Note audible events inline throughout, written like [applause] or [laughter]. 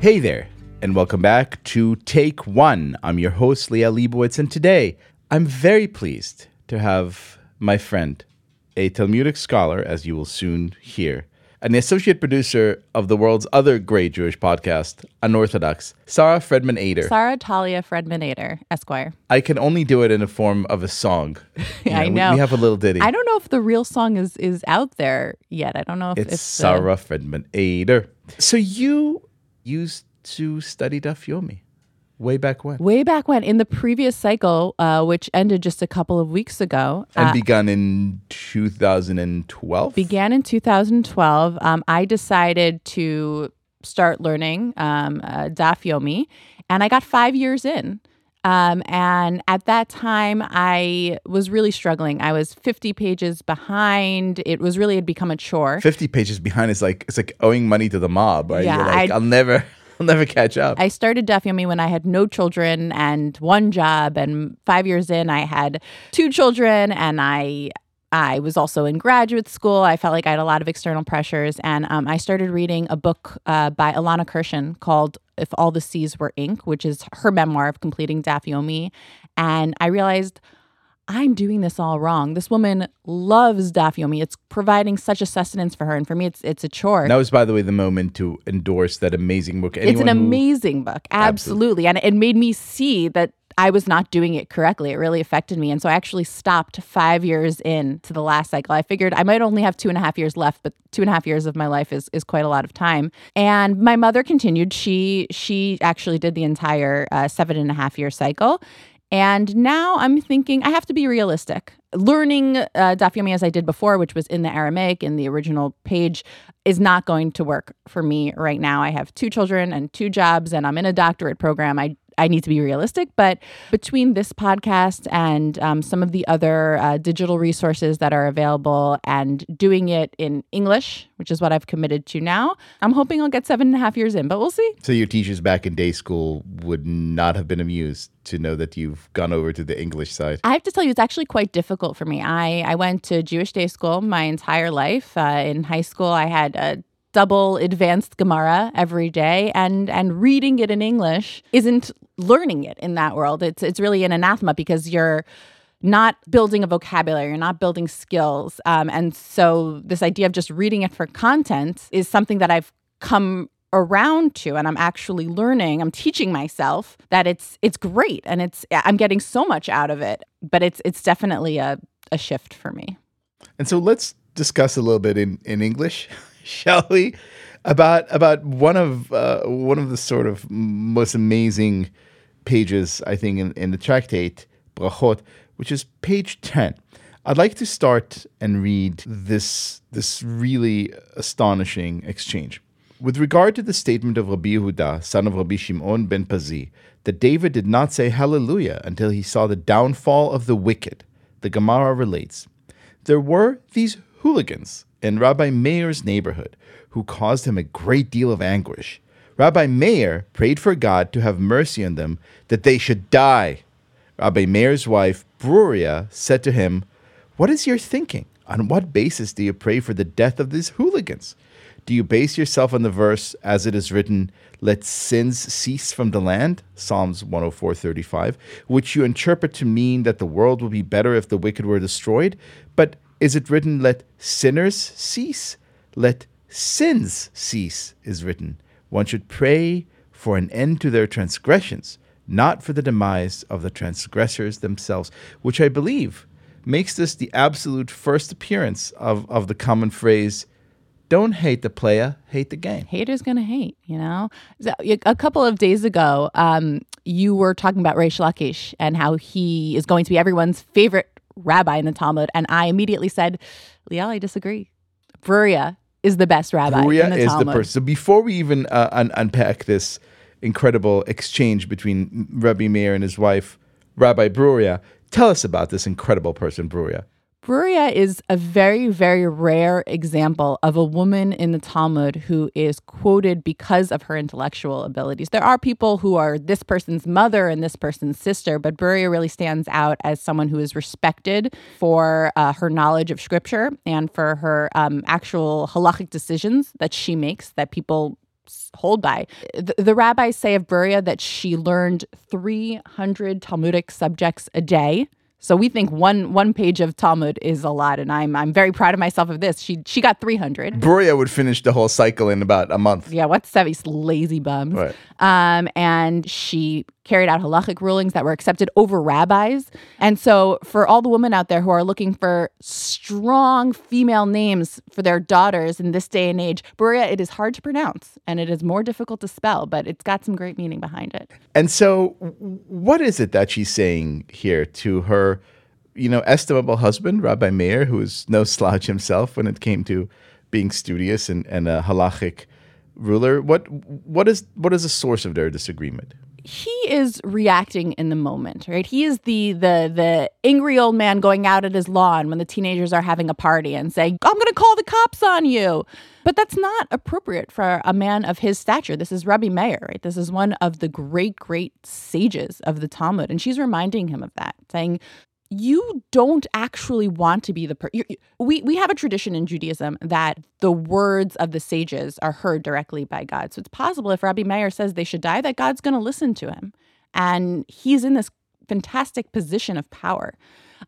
Hey there, and welcome back to Take One. I'm your host, Liel Leibovitz, and today I'm very pleased to have my friend, a Talmudic scholar, as you will soon hear, and the associate producer of the world's other great Jewish podcast, Unorthodox, Sarah Fredman Ader. Sarah Talia Fredman Ader, Esquire. I can only do it in the form of a song. [laughs] You I know. We, have a little ditty. I don't know if the real song is is out there yet. I don't know if It's the- uh, Sarah Fredman Ader. So you used to study Daf Yomi way back when, way back when in the previous cycle, uh, which ended just a couple of weeks ago. and uh, begun in 2012. began in 2012. Um, I decided to start learning um, uh, Daf Yomi, and I got five years in. Um, and at that time, I was really struggling. I was 50 pages behind. It was really had become a chore. 50 pages behind is like it's like owing money to the mob, right? Yeah, You're like, I'll never, [laughs] I'll never catch up. I started Daf Yomi when I had no children and one job, and five years in, I had two children, and I I was also in graduate school. I felt like I had a lot of external pressures, and um, I started reading a book uh, by Ilana Kurshan called "If All the Seas Were Ink," which is her memoir of completing Daf Yomi, and I realized. I'm doing this all wrong. This woman loves Daf Yomi. It's providing such a sustenance for her, and for me, it's it's a chore. that was, by the way, the moment to endorse that amazing book. it's Anyone an who- amazing book absolutely. and it made me see that i was not doing it correctly it really affected me and so i actually stopped five years in to the last cycle i figured i might only have two and a half years left but two and a half years of my life is, is quite a lot of time and my mother continued she she actually did the entire uh, seven and a half year cycle and now I'm thinking I have to be realistic. Learning uh, as I did before, which was in the Aramaic in the original page, is not going to work for me right now. I have two children and two jobs, and I'm in a doctorate program. I I need to be realistic, but between this podcast and um, some of the other uh, digital resources that are available and doing it in English, which is what I've committed to now, I'm hoping I'll get seven and a half years in, but we'll see. So your teachers back in day school would not have been amused to know that you've gone over to the English side. I have to tell you, it's actually quite difficult for me. I, I went to Jewish day school my entire life. Uh, in high school, I had a double advanced Gemara every day, and and reading it in English isn't learning it in that world. It's it's really an anathema because you're not building a vocabulary, you're not building skills, um, and so this idea of just reading it for content is something that I've come around to and I'm actually learning I'm teaching myself that it's it's great and it's I'm getting so much out of it but it's it's definitely a a shift for me. And so let's discuss a little bit in, in English, [laughs] shall we? About about one of uh, one of the sort of most amazing pages I think in, in the tractate Brachot, which is page ten. I'd like to start and read this this really astonishing exchange. With regard to the statement of Rabbi Yehuda, son of Rabbi Shimon ben Pazi, that David did not say hallelujah until he saw the downfall of the wicked, the Gemara relates, there were these hooligans in Rabbi Meir's neighborhood who caused him a great deal of anguish. Rabbi Meir prayed for God to have mercy on them, that they should die. Rabbi Meir's wife, Beruria, said to him, What is your thinking? On what basis do you pray for the death of these hooligans? Do you base yourself on the verse as it is written, Let sins cease from the land? Psalms 104:35, which you interpret to mean that the world would be better if the wicked were destroyed? But is it written, Let sinners cease? Let sins cease is written. One should pray for an end to their transgressions, not for the demise of the transgressors themselves, which I believe makes this the absolute first appearance of, of the common phrase, don't hate the player, hate the game. haters gonna hate you know So, a couple of days ago um, you were talking about Reish Lakish and how he is going to be everyone's favorite rabbi in the Talmud and I immediately said Liel I disagree Beruria is the best rabbi Beruria in the is Talmud the person. So before we even uh, un- unpack this incredible exchange between Rabbi Meir and his wife, Rabbi Beruria, tell us about this incredible person, Beruria. Beruria is a very, very rare example of a woman in the Talmud who is quoted because of her intellectual abilities. There are people who are this person's mother and this person's sister, but Beruria really stands out as someone who is respected for uh, her knowledge of scripture and for her um, actual halachic decisions that she makes that people hold by. The, the rabbis say of Beruria that she learned 300 Talmudic subjects a day. So we think one one page of Talmud is a lot, and I'm I'm very proud of myself of this. She she got 300. Beruria would finish the whole cycle in about a month. Yeah, what's Sevi's lazy bums? Right. Um, and she carried out halachic rulings that were accepted over rabbis. And so, for all the women out there who are looking for strong female names for their daughters in this day and age, Beruria, it is hard to pronounce and it is more difficult to spell, but it's got some great meaning behind it. And so, what is it that she's saying here to her, you know, estimable husband, Rabbi Meir, who is no slouch himself when it came to being studious and, and a halachic ruler? What what is what is the source of their disagreement? He is reacting in the moment, right? He is the the the angry old man going out at his lawn when the teenagers are having a party and saying, "I'm going to call the cops on you." But that's not appropriate for a man of his stature. This is Rabbi Meir, right? This is one of the great great sages of the Talmud, and she's reminding him of that, saying, you don't actually want to be the person. We we have a tradition in Judaism that the words of the sages are heard directly by God. So it's possible if Rabbi Meir says they should die, that God's going to listen to him, and he's in this fantastic position of power.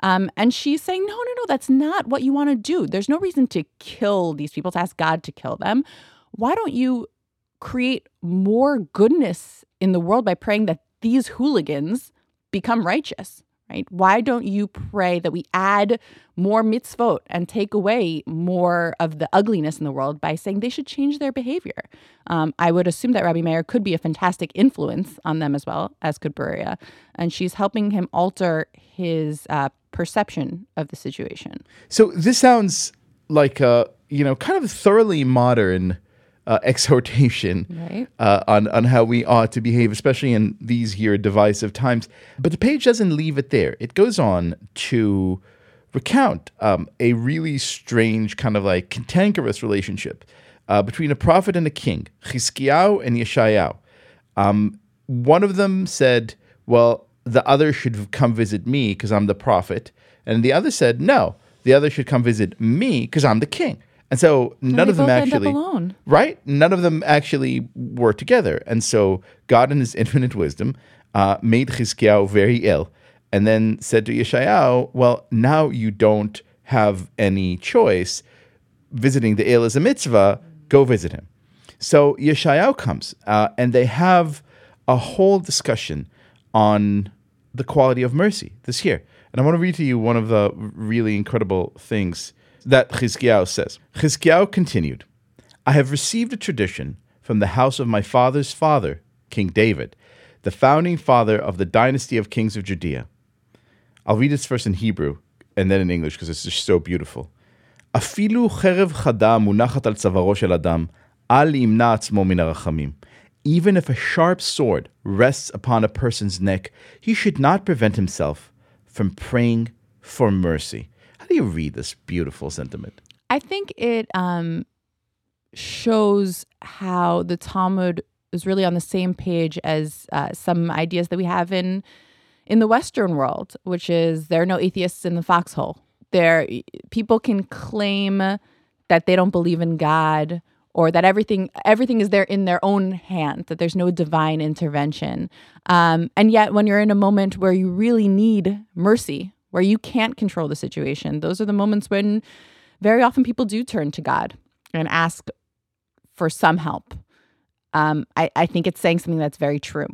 Um, and she's saying, no, no, no, that's not what you want to do. There's no reason to kill these people, to ask God to kill them. Why don't you create more goodness in the world by praying that these hooligans become righteous? Right? Why don't you pray that we add more mitzvot and take away more of the ugliness in the world by saying they should change their behavior? Um, I would assume that Rabbi Meir could be a fantastic influence on them as well, as could Beruria. And she's helping him alter his uh, perception of the situation. So this sounds like a, you know, kind of thoroughly modern uh, [laughs] exhortation right. uh, on on how we ought to behave, especially in these here divisive times. But the page doesn't leave it there. It goes on to recount um, a really strange kind of like cantankerous relationship uh, between a prophet and a king, Chizkiyahu and Yeshayahu. Um, one of them said, "Well, the other should come visit me because I'm the prophet," and the other said, "No, the other should come visit me because I'm the king." And so none and of them actually, right? None of them actually were together. And so God, in His [laughs] infinite wisdom, uh, made Chizkiyahu very ill, and then said to Yeshayahu, "Well, now you don't have any choice. Visiting the ill is a mitzvah. Go visit him." So Yeshayahu comes, uh, and they have a whole discussion on the quality of mercy this year. And I want to read to you one of the really incredible things that Chizkiyahu says. Chizkiyahu continued, I have received a tradition from the house of my father's father, King David, the founding father of the dynasty of kings of Judea. I'll read this first in Hebrew and then in English because it's just so beautiful. אפילו חרב חדה מונחת על צווארו של אדם, אל ימנע עצמו מן הרחמים. Even if a sharp sword rests upon a person's neck, he should not prevent himself from praying for mercy. Do you read this beautiful sentiment? I think it um, shows how the Talmud is really on the same page as uh, some ideas that we have in in the Western world, which is there are no atheists in the foxhole. There, people can claim that they don't believe in God or that everything everything is there in their own hand that there's no divine intervention um, and yet when you're in a moment where you really need mercy where you can't control the situation those are the moments when very often people do turn to god and ask for some help um, I, I think it's saying something that's very true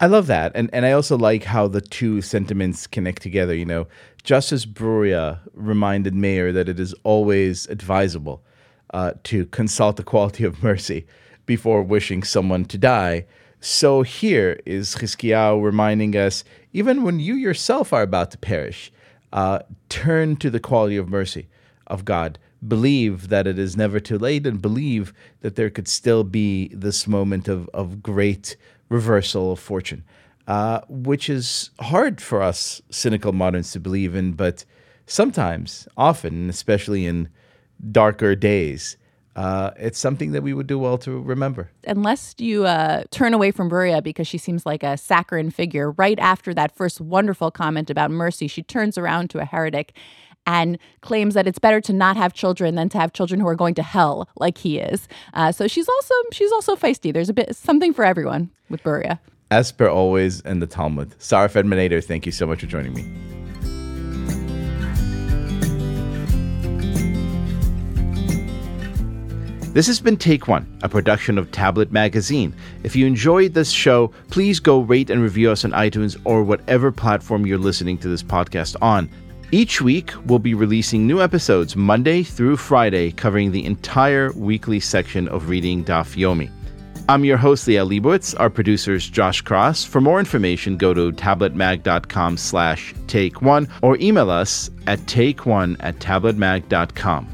I love that. And and I also like how the two sentiments connect together. You know, Justice Beruria reminded Meir that it is always advisable uh, to consult the quality of mercy before wishing someone to die. So here is Chizkiyahu reminding us, even when you yourself are about to perish, uh, turn to the quality of mercy of God. Believe that it is never too late and believe that there could still be this moment of, of great reversal of fortune, uh, which is hard for us cynical moderns to believe in, but sometimes, often, especially in darker days, uh, it's something that we would do well to remember. Unless you uh, turn away from Beruria because she seems like a saccharine figure, right after that first wonderful comment about mercy, she turns around to a heretic and claims that it's better to not have children than to have children who are going to hell like he is. Uh, so she's also she's also feisty. There's a bit something for everyone with Beruria. As per always in the Talmud. Sarah Fredman Ader, thank you so much for joining me. This has been Take One, a production of Tablet Magazine. If you enjoyed this show, please go rate and review us on iTunes or whatever platform you're listening to this podcast on. Each week, we'll be releasing new episodes Monday through Friday, covering the entire weekly section of Reading Daf Yomi. I'm your host, Liel Leibovitz. Our producer's Josh Cross. For more information, go to tabletmag.com slash take one or email us at takeone at tabletmag.com.